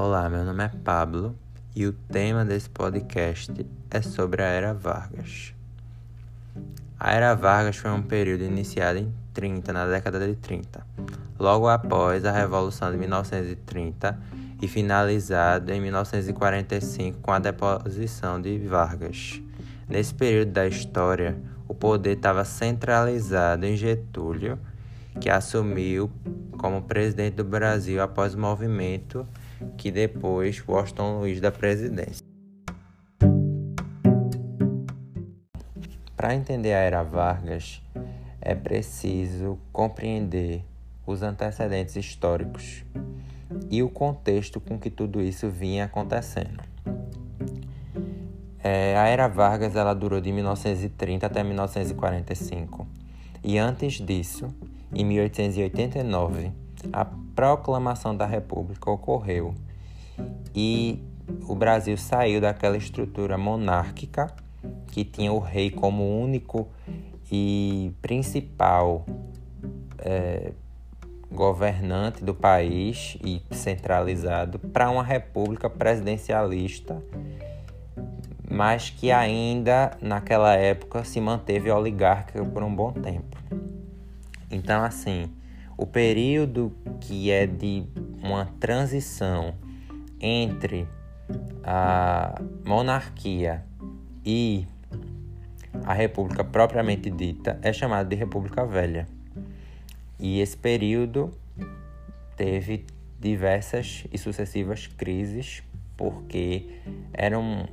Olá, meu nome é Pablo e o tema desse podcast é sobre a Era Vargas. A Era Vargas foi um período iniciado em 30, na década de 30, logo após a Revolução de 1930 e finalizado em 1945 com a deposição de Vargas. Nesse período da história, o poder estava centralizado em Getúlio, que assumiu como presidente do Brasil após o movimento que depois Washington Luiz da presidência. Para entender a era Vargas, é preciso compreender os antecedentes históricos e o contexto com que tudo isso vinha acontecendo. É, a era Vargas ela durou de 1930 até 1945 e antes disso, em 1889, a proclamação da República ocorreu e o Brasil saiu daquela estrutura monárquica que tinha o rei como único e principal é, governante do país e centralizado para uma república presidencialista, mas que ainda naquela época se manteve oligárquica por um bom tempo. Então, assim, o período que é de uma transição entre a monarquia e a república propriamente dita é chamado de República Velha. E esse período teve diversas e sucessivas crises porque era um,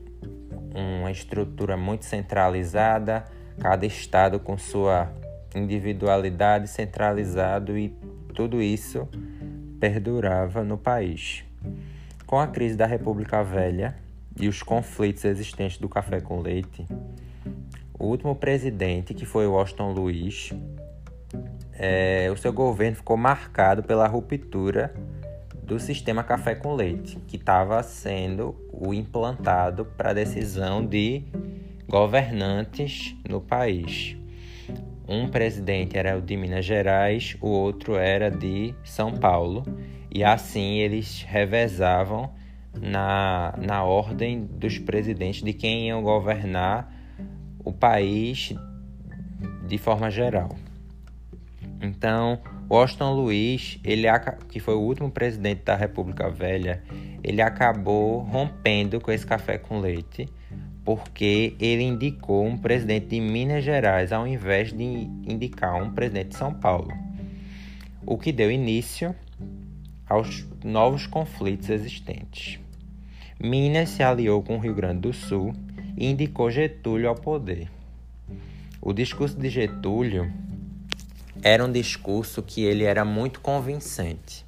uma estrutura muito centralizada, cada estado com sua individualidade centralizado e tudo isso perdurava no país. Com a crise da República Velha e os conflitos existentes do café com leite, o último presidente, que foi Washington Luiz, é, o seu governo ficou marcado pela ruptura do sistema café com leite, que estava sendo o implantado para decisão de governantes no país. Um presidente era o de Minas Gerais, o outro era de São Paulo, e assim eles revezavam na, na ordem dos presidentes de quem iam governar o país de forma geral. Então, Washington Luiz, ele que foi o último presidente da República Velha, ele acabou rompendo com esse café com leite porque ele indicou um presidente de Minas Gerais ao invés de indicar um presidente de São Paulo, o que deu início aos novos conflitos existentes. Minas se aliou com o Rio Grande do Sul e indicou Getúlio ao poder. O discurso de Getúlio era um discurso que ele era muito convincente,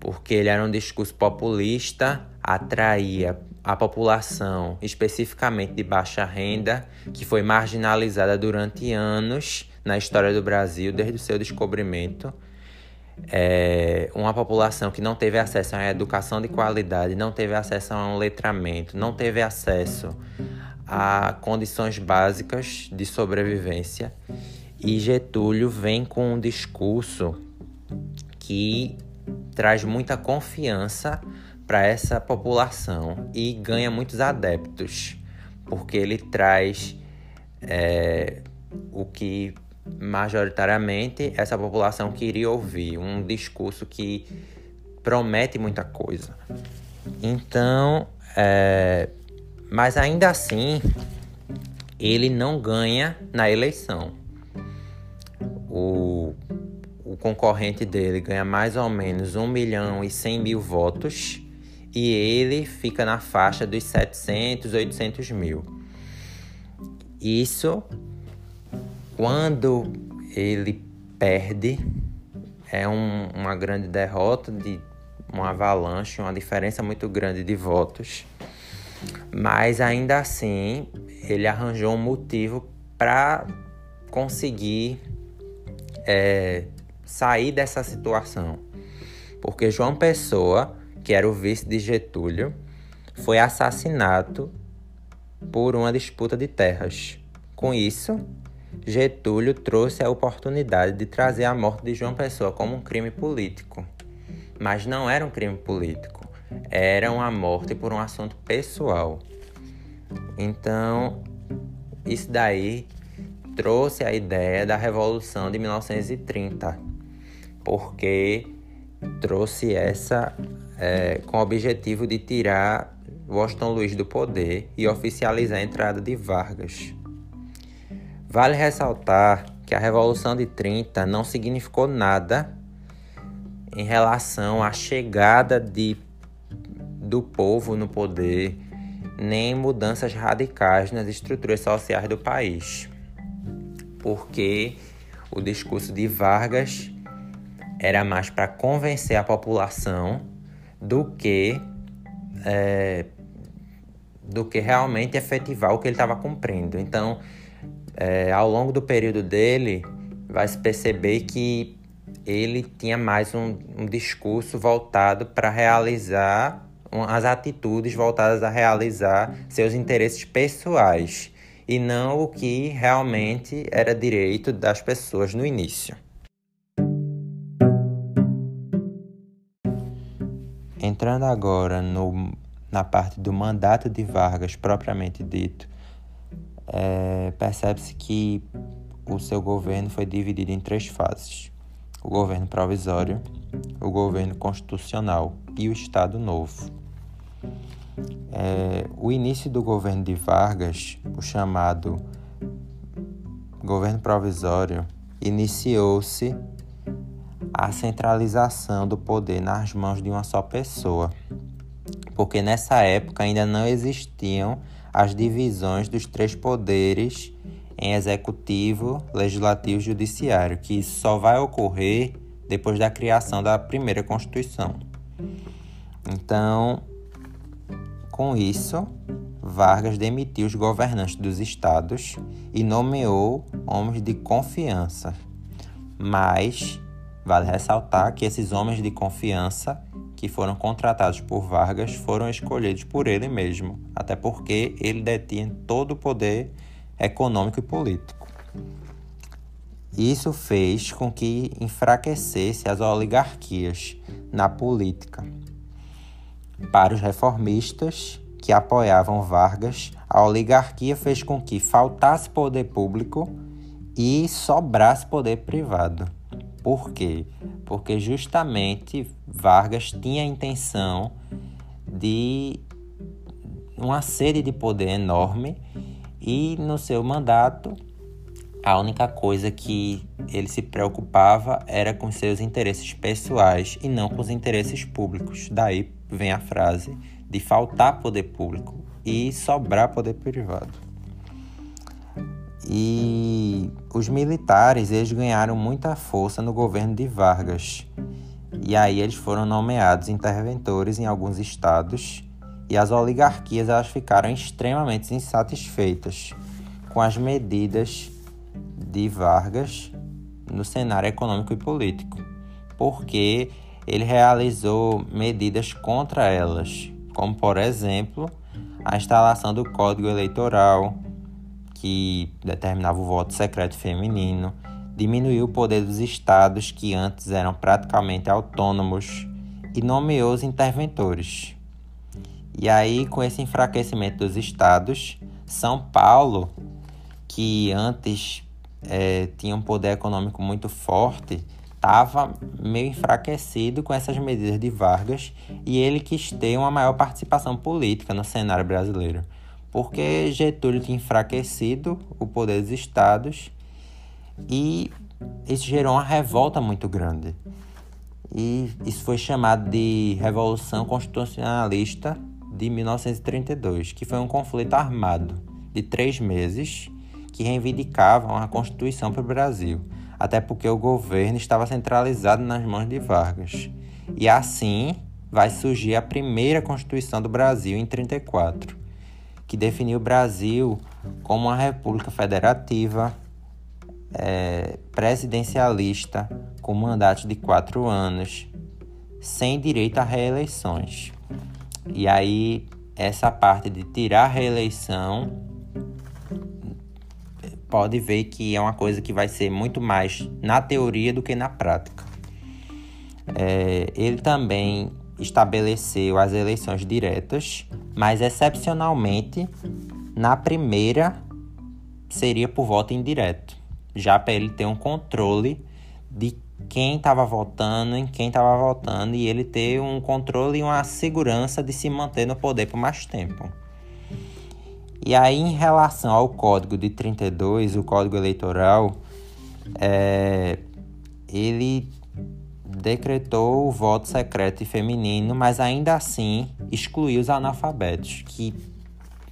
porque ele era um discurso populista, atraía a população, especificamente de baixa renda, que foi marginalizada durante anos na história do Brasil, desde o seu descobrimento. É uma população que não teve acesso a uma educação de qualidade, não teve acesso a um letramento, não teve acesso a condições básicas de sobrevivência. E Getúlio vem com um discurso que traz muita confiança para essa população e ganha muitos adeptos, porque ele traz é, o que majoritariamente essa população queria ouvir, um discurso que promete muita coisa. Então, é, mas ainda assim, ele não ganha na eleição. O, o concorrente dele ganha mais ou menos 1 milhão e 100 mil votos e ele fica na faixa dos 700, 800 mil. Isso, quando ele perde, é um, uma grande derrota, de uma avalanche, uma diferença muito grande de votos. Mas ainda assim, ele arranjou um motivo para conseguir é, sair dessa situação. Porque João Pessoa que era o vice de Getúlio, foi assassinado por uma disputa de terras. Com isso, Getúlio trouxe a oportunidade de trazer a morte de João Pessoa como um crime político. Mas não era um crime político. era uma morte por um assunto pessoal. Então, isso daí trouxe a ideia da Revolução de 1930, porque trouxe essa é, com o objetivo de tirar Washington Luiz do poder e oficializar a entrada de Vargas. Vale ressaltar que a Revolução de 30 não significou nada em relação à chegada de, do povo no poder, nem mudanças radicais nas estruturas sociais do país. Porque o discurso de Vargas era mais para convencer a população do que é, do que realmente efetivar o que ele estava cumprindo. Então, é, ao longo do período dele, vai se perceber que ele tinha mais um, um discurso voltado para realizar um, as atitudes voltadas a realizar seus interesses pessoais e não o que realmente era direito das pessoas no início. Entrando agora no, na parte do mandato de Vargas propriamente dito, é, percebe-se que o seu governo foi dividido em três fases: o governo provisório, o governo constitucional e o Estado Novo. É, o início do governo de Vargas, o chamado governo provisório, iniciou-se a centralização do poder nas mãos de uma só pessoa, porque nessa época ainda não existiam as divisões dos três poderes em executivo, legislativo e judiciário, que só vai ocorrer depois da criação da primeira Constituição. Então, com isso, Vargas demitiu os governantes dos estados e nomeou homens de confiança. Mas vale ressaltar que esses homens de confiança que foram contratados por Vargas foram escolhidos por ele mesmo, até porque ele detinha todo o poder econômico e político. Isso fez com que enfraquecesse as oligarquias na política. Para os reformistas que apoiavam Vargas, a oligarquia fez com que faltasse poder público e sobrasse poder privado. Por quê? Porque justamente Vargas tinha a intenção de uma sede de poder enorme e no seu mandato a única coisa que ele se preocupava era com seus interesses pessoais e não com os interesses públicos. Daí vem a frase de faltar poder público e sobrar poder privado. E os militares eles ganharam muita força no governo de Vargas. E aí eles foram nomeados interventores em alguns estados. E as oligarquias elas ficaram extremamente insatisfeitas com as medidas de Vargas no cenário econômico e político, porque ele realizou medidas contra elas, como por exemplo a instalação do Código Eleitoral, que determinava o voto secreto feminino, diminuiu o poder dos estados que antes eram praticamente autônomos e nomeou os interventores. E aí, com esse enfraquecimento dos estados, São Paulo, que antes é, tinha um poder econômico muito forte, estava meio enfraquecido com essas medidas de Vargas e ele quis ter uma maior participação política no cenário brasileiro porque Getúlio tinha enfraquecido o poder dos estados e isso gerou uma revolta muito grande. E isso foi chamado de Revolução Constitucionalista de 1932, que foi um conflito armado de três meses que reivindicava uma Constituição para o Brasil, até porque o governo estava centralizado nas mãos de Vargas. E assim vai surgir a primeira Constituição do Brasil em 34 que definiu o Brasil como uma república federativa, é, presidencialista, com mandato de quatro anos, sem direito a reeleições. E aí, essa parte de tirar a reeleição, pode ver que é uma coisa que vai ser muito mais na teoria do que na prática. É, ele também estabeleceu as eleições diretas, mas excepcionalmente na primeira seria por voto indireto, já para ele ter um controle de quem estava votando, em quem estava votando e ele ter um controle e uma segurança de se manter no poder por mais tempo. E aí, em relação ao Código de 32, o Código Eleitoral, é, ele decretou o voto secreto e feminino, mas ainda assim excluiu os analfabetos, que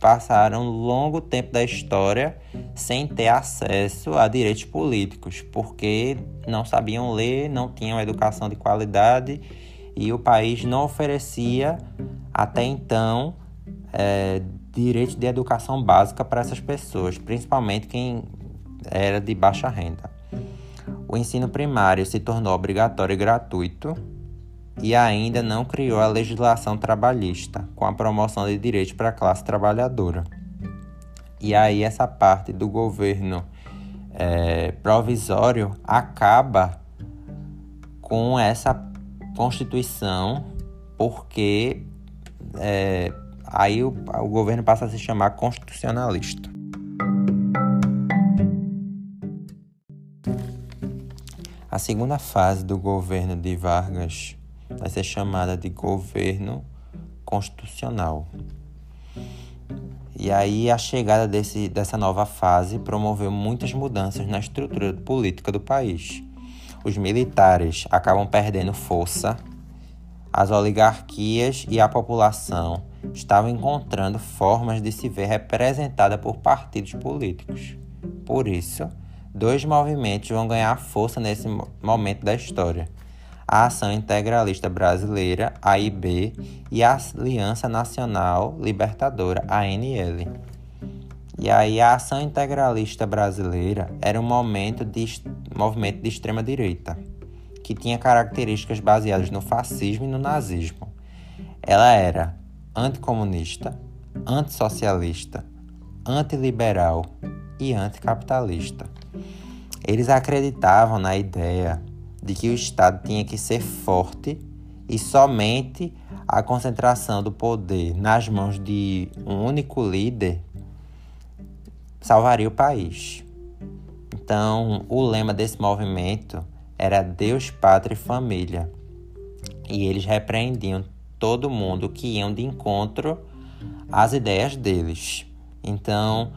passaram longo tempo da história sem ter acesso a direitos políticos, porque não sabiam ler, não tinham educação de qualidade e o país não oferecia até então é, direito de educação básica para essas pessoas, principalmente quem era de baixa renda. O ensino primário se tornou obrigatório e gratuito e ainda não criou a legislação trabalhista, com a promoção de direitos para a classe trabalhadora. E aí essa parte do governo é, provisório acaba com essa Constituição, porque é, aí o, o governo passa a se chamar constitucionalista. A segunda fase do governo de Vargas vai ser chamada de governo constitucional. E aí a chegada desse, dessa nova fase promoveu muitas mudanças na estrutura política do país. Os militares acabam perdendo força, as oligarquias e a população estavam encontrando formas de se ver representada por partidos políticos. Por isso, dois movimentos vão ganhar força nesse momento da história a Ação Integralista Brasileira, AIB, e a Aliança Nacional Libertadora, ANL. E aí a Ação Integralista Brasileira era um momento de, movimento de extrema direita, que tinha características baseadas no fascismo e no nazismo. Ela era anticomunista, antissocialista, antiliberal e anticapitalista. Eles acreditavam na ideia de que o Estado tinha que ser forte e somente a concentração do poder nas mãos de um único líder salvaria o país. Então, o lema desse movimento era Deus, Pátria e Família. E eles repreendiam todo mundo que iam de encontro às ideias deles. Então,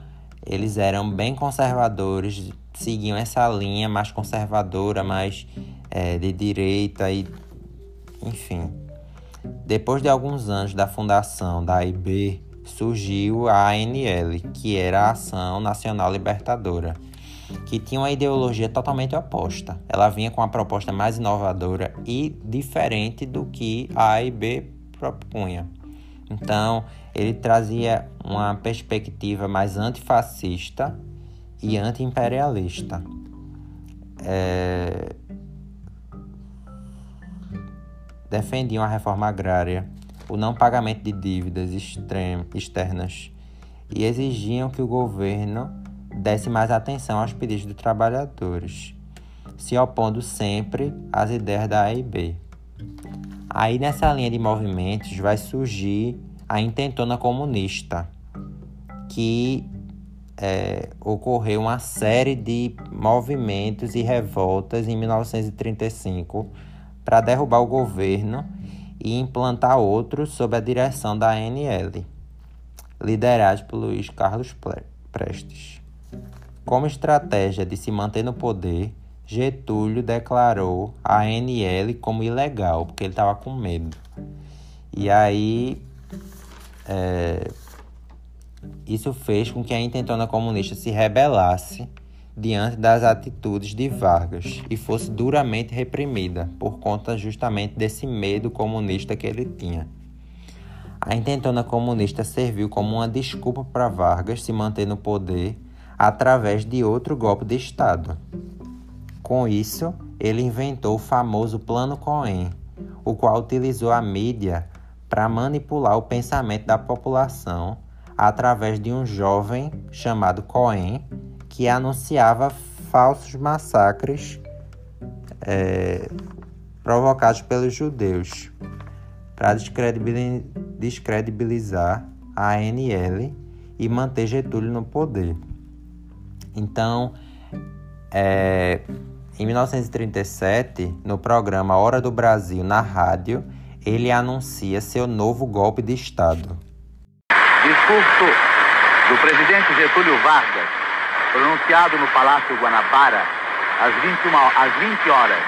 eles eram bem conservadores, seguiam essa linha mais conservadora, mais é, de direita e enfim. Depois de alguns anos da fundação da AIB, surgiu a ANL, que era a Ação Nacional Libertadora, que tinha uma ideologia totalmente oposta. Ela vinha com uma proposta mais inovadora e diferente do que a AIB propunha. Então, ele trazia uma perspectiva mais antifascista e anti-imperialista. É, defendiam a reforma agrária, o não pagamento de dívidas externas e exigiam que o governo desse mais atenção aos pedidos dos trabalhadores, se opondo sempre às ideias da AIB. Aí nessa linha de movimentos vai surgir a intentona comunista, que é, ocorreu uma série de movimentos e revoltas em 1935 para derrubar o governo e implantar outro sob a direção da ANL, liderado por Luiz Carlos Prestes. Como estratégia de se manter no poder, Getúlio declarou a ANL como ilegal, porque ele estava com medo. E aí, é, isso fez com que a intentona comunista se rebelasse diante das atitudes de Vargas e fosse duramente reprimida por conta justamente desse medo comunista que ele tinha. A intentona comunista serviu como uma desculpa para Vargas se manter no poder através de outro golpe de Estado. Com isso, ele inventou o famoso Plano Cohen, o qual utilizou a mídia para manipular o pensamento da população através de um jovem chamado Cohen que anunciava falsos massacres é, provocados pelos judeus, para descredibilizar a ANL e manter Getúlio no poder. Então, é, em 1937, no programa Hora do Brasil na rádio, ele anuncia seu novo golpe de Estado. Discurso do presidente Getúlio Vargas, pronunciado no Palácio Guanabara às 21 às 20 horas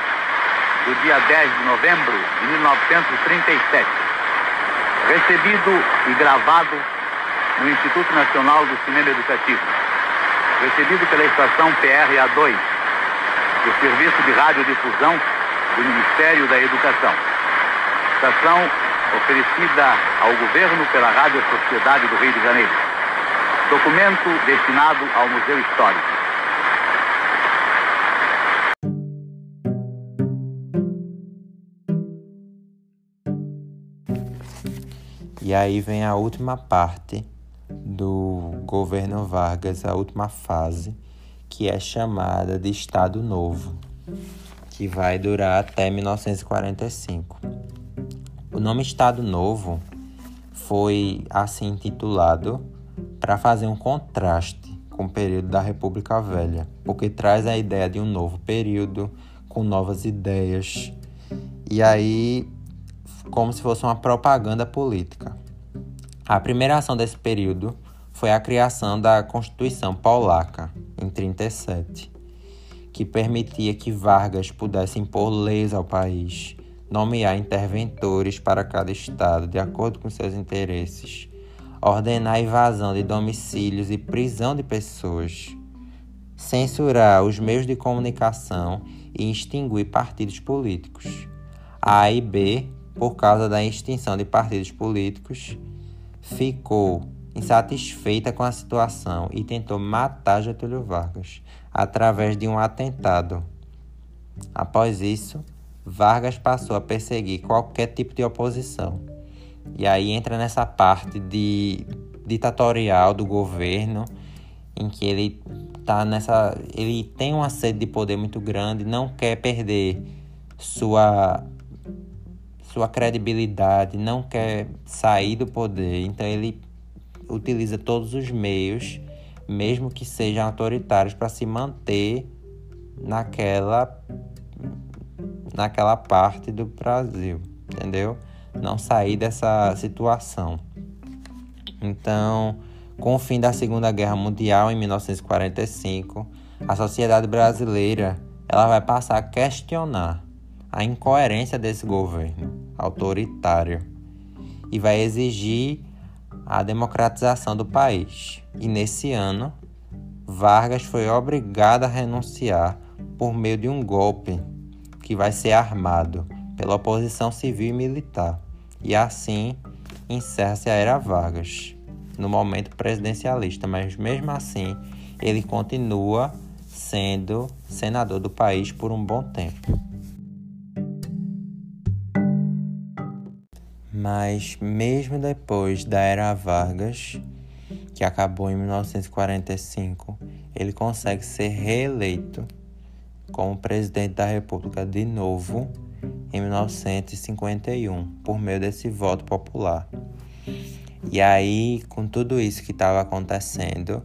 do dia 10 de novembro de 1937. Recebido e gravado no Instituto Nacional do Cinema Educativo. Recebido pela estação PRA2 do Serviço de Radiodifusão do Ministério da Educação. Estação oferecida ao governo pela Rádio Sociedade do Rio de Janeiro. Documento destinado ao Museu Histórico. E aí vem a última parte do governo Vargas, a última fase, que é chamada de Estado Novo, que vai durar até 1945. O nome Estado Novo foi assim intitulado para fazer um contraste com o período da República Velha, porque traz a ideia de um novo período com novas ideias. E aí, como se fosse uma propaganda política. A primeira ação desse período foi a criação da Constituição Polaca, em 37, que permitia que Vargas pudesse impor leis ao país, nomear interventores para cada estado de acordo com seus interesses, ordenar a invasão de domicílios e prisão de pessoas, censurar os meios de comunicação e extinguir partidos políticos. A e B, por causa da extinção de partidos políticos, ficou insatisfeita com a situação e tentou matar Getúlio Vargas através de um atentado. Após isso, Vargas passou a perseguir qualquer tipo de oposição. E aí entra nessa parte de ditatorial do governo em que ele tá nessa ele tem uma sede de poder muito grande, não quer perder sua sua credibilidade, não quer sair do poder, então ele utiliza todos os meios, mesmo que sejam autoritários, para se manter naquela naquela parte do Brasil, entendeu? Não sair dessa situação. Então, com o fim da Segunda Guerra Mundial em 1945, a sociedade brasileira ela vai passar a questionar a incoerência desse governo autoritário e vai exigir a democratização do país. E nesse ano, Vargas foi obrigado a renunciar por meio de um golpe que vai ser armado pela oposição civil e militar. E assim encerra-se a era Vargas, no momento presidencialista, mas mesmo assim ele continua sendo senador do país por um bom tempo. Mas mesmo depois da era Vargas, que acabou em 1945, ele consegue ser reeleito como presidente da República de novo em 1951, por meio desse voto popular. E aí, com tudo isso que estava acontecendo,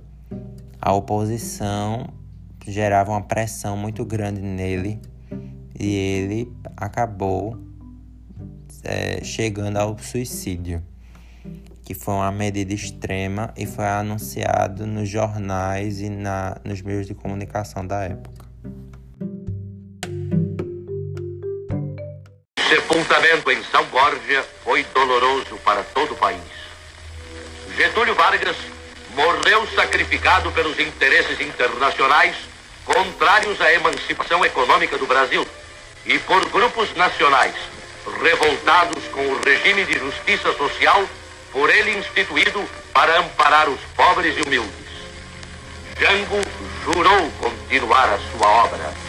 a oposição gerava uma pressão muito grande nele e ele acabou é, chegando ao suicídio, que foi uma medida extrema e foi anunciado nos jornais e na, nos meios de comunicação da época. Sepultamento em São Borja foi doloroso para todo o país. Getúlio Vargas morreu sacrificado pelos interesses internacionais contrários à emancipação econômica do Brasil e por grupos nacionais revoltados com o regime de justiça social por ele instituído para amparar os pobres e humildes. Jango jurou continuar a sua obra.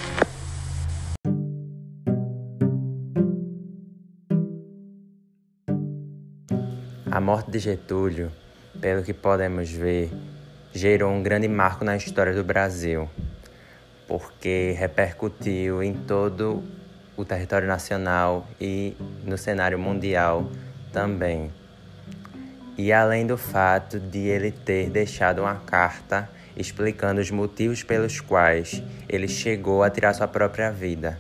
A morte de Getúlio, pelo que podemos ver, gerou um grande marco na história do Brasil, porque repercutiu em todo o território nacional e no cenário mundial também. E além do fato de ele ter deixado uma carta explicando os motivos pelos quais ele chegou a tirar sua própria vida.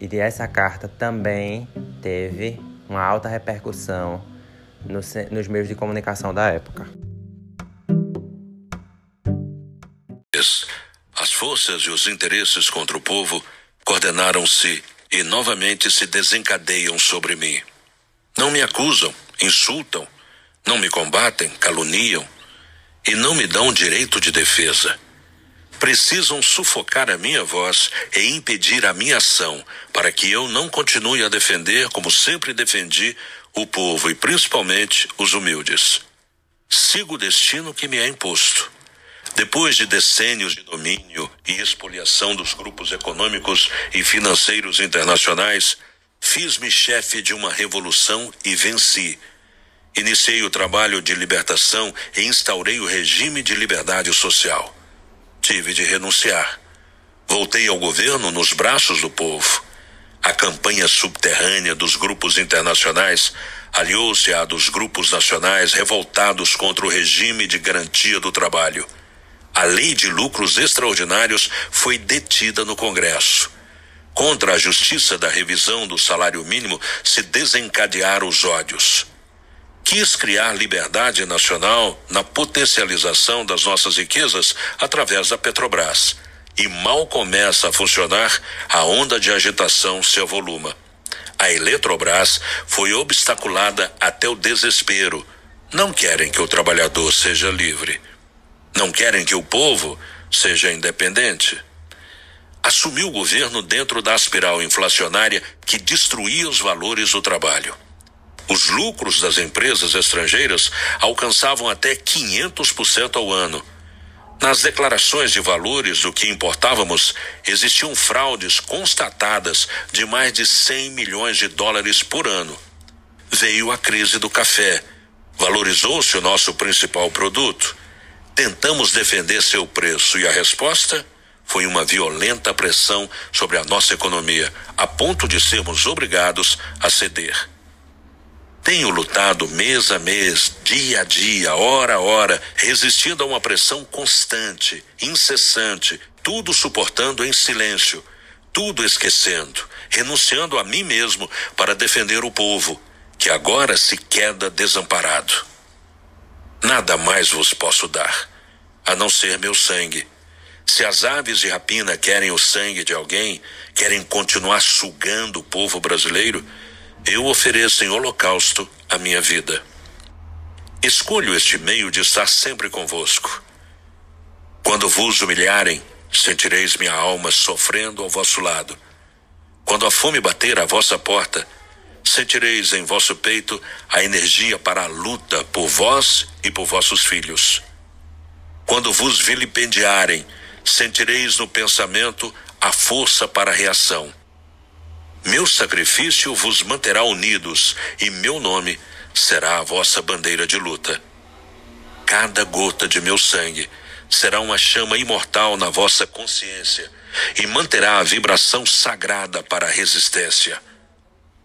E essa carta também teve uma alta repercussão nos, nos meios de comunicação da época. As forças e os interesses contra o povo coordenaram-se e novamente se desencadeiam sobre mim. Não me acusam, insultam, não me combatem, caluniam e não me dão direito de defesa. Precisam sufocar a minha voz e impedir a minha ação para que eu não continue a defender, como sempre defendi, o povo e principalmente os humildes. Sigo o destino que me é imposto. Depois de decênios de domínio e expoliação dos grupos econômicos e financeiros internacionais, fiz-me chefe de uma revolução e venci Iniciei o trabalho de libertação e instaurei o regime de liberdade social. Tive de renunciar. Voltei ao governo nos braços do povo. A campanha subterrânea dos grupos internacionais aliou-se à dos grupos nacionais revoltados contra o regime de garantia do trabalho. A lei de lucros extraordinários foi detida no Congresso. Contra a justiça da revisão do salário mínimo se desencadearam os ódios quis criar liberdade nacional na potencialização das nossas riquezas através da Petrobras. E mal começa a funcionar, a onda de agitação se avoluma. A Eletrobras foi obstaculada até o desespero. Não querem que o trabalhador seja livre. Não querem que o povo seja independente. Assumiu o governo dentro da espiral inflacionária que destruía os valores do trabalho. Os lucros das empresas estrangeiras alcançavam até 500% ao ano. Nas declarações de valores do que importávamos, existiam fraudes constatadas de mais de 100 milhões de dólares por ano. Veio a crise do café. Valorizou-se o nosso principal produto. Tentamos defender seu preço e a resposta foi uma violenta pressão sobre a nossa economia, a ponto de sermos obrigados a ceder. Tenho lutado mês a mês, dia a dia, hora a hora, resistindo a uma pressão constante, incessante, tudo suportando em silêncio, tudo esquecendo, renunciando a mim mesmo para defender o povo, que agora se queda desamparado. Nada mais vos posso dar, a não ser meu sangue. Se as aves de rapina querem o sangue de alguém, querem continuar sugando o povo brasileiro, eu ofereço em holocausto a minha vida. Escolho este meio de estar sempre convosco. Quando vos humilharem, sentireis minha alma sofrendo ao vosso lado. Quando a fome bater à vossa porta, sentireis em vosso peito a energia para a luta por vós e por vossos filhos. Quando vos vilipendiarem, sentireis no pensamento a força para a reação. Meu sacrifício vos manterá unidos, e meu nome será a vossa bandeira de luta. Cada gota de meu sangue será uma chama imortal na vossa consciência e manterá a vibração sagrada para a resistência.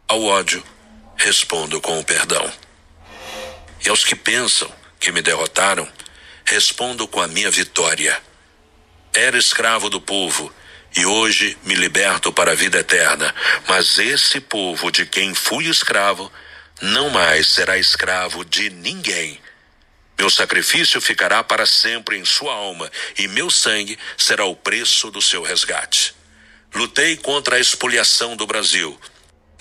Ao ódio, respondo com o perdão. E aos que pensam que me derrotaram, respondo com a minha vitória. Era escravo do povo e hoje me liberto para a vida eterna. Mas esse povo de quem fui escravo não mais será escravo de ninguém. Meu sacrifício ficará para sempre em sua alma, e meu sangue será o preço do seu resgate. Lutei contra a expoliação do Brasil.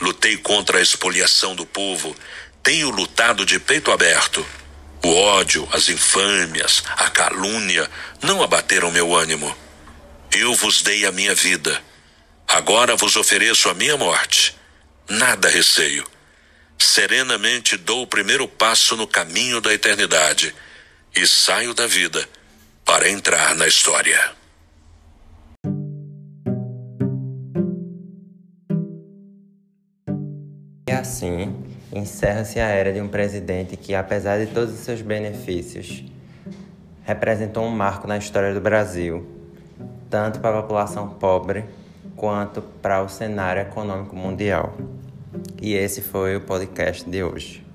Lutei contra a expoliação do povo. Tenho lutado de peito aberto. O ódio, as infâmias, a calúnia não abateram meu ânimo. Eu vos dei a minha vida. Agora vos ofereço a minha morte. Nada receio. Serenamente dou o primeiro passo no caminho da eternidade e saio da vida para entrar na história. Assim encerra-se a era de um presidente que, apesar de todos os seus benefícios, representou um marco na história do Brasil tanto para a população pobre quanto para o cenário econômico mundial. E esse foi o podcast de hoje.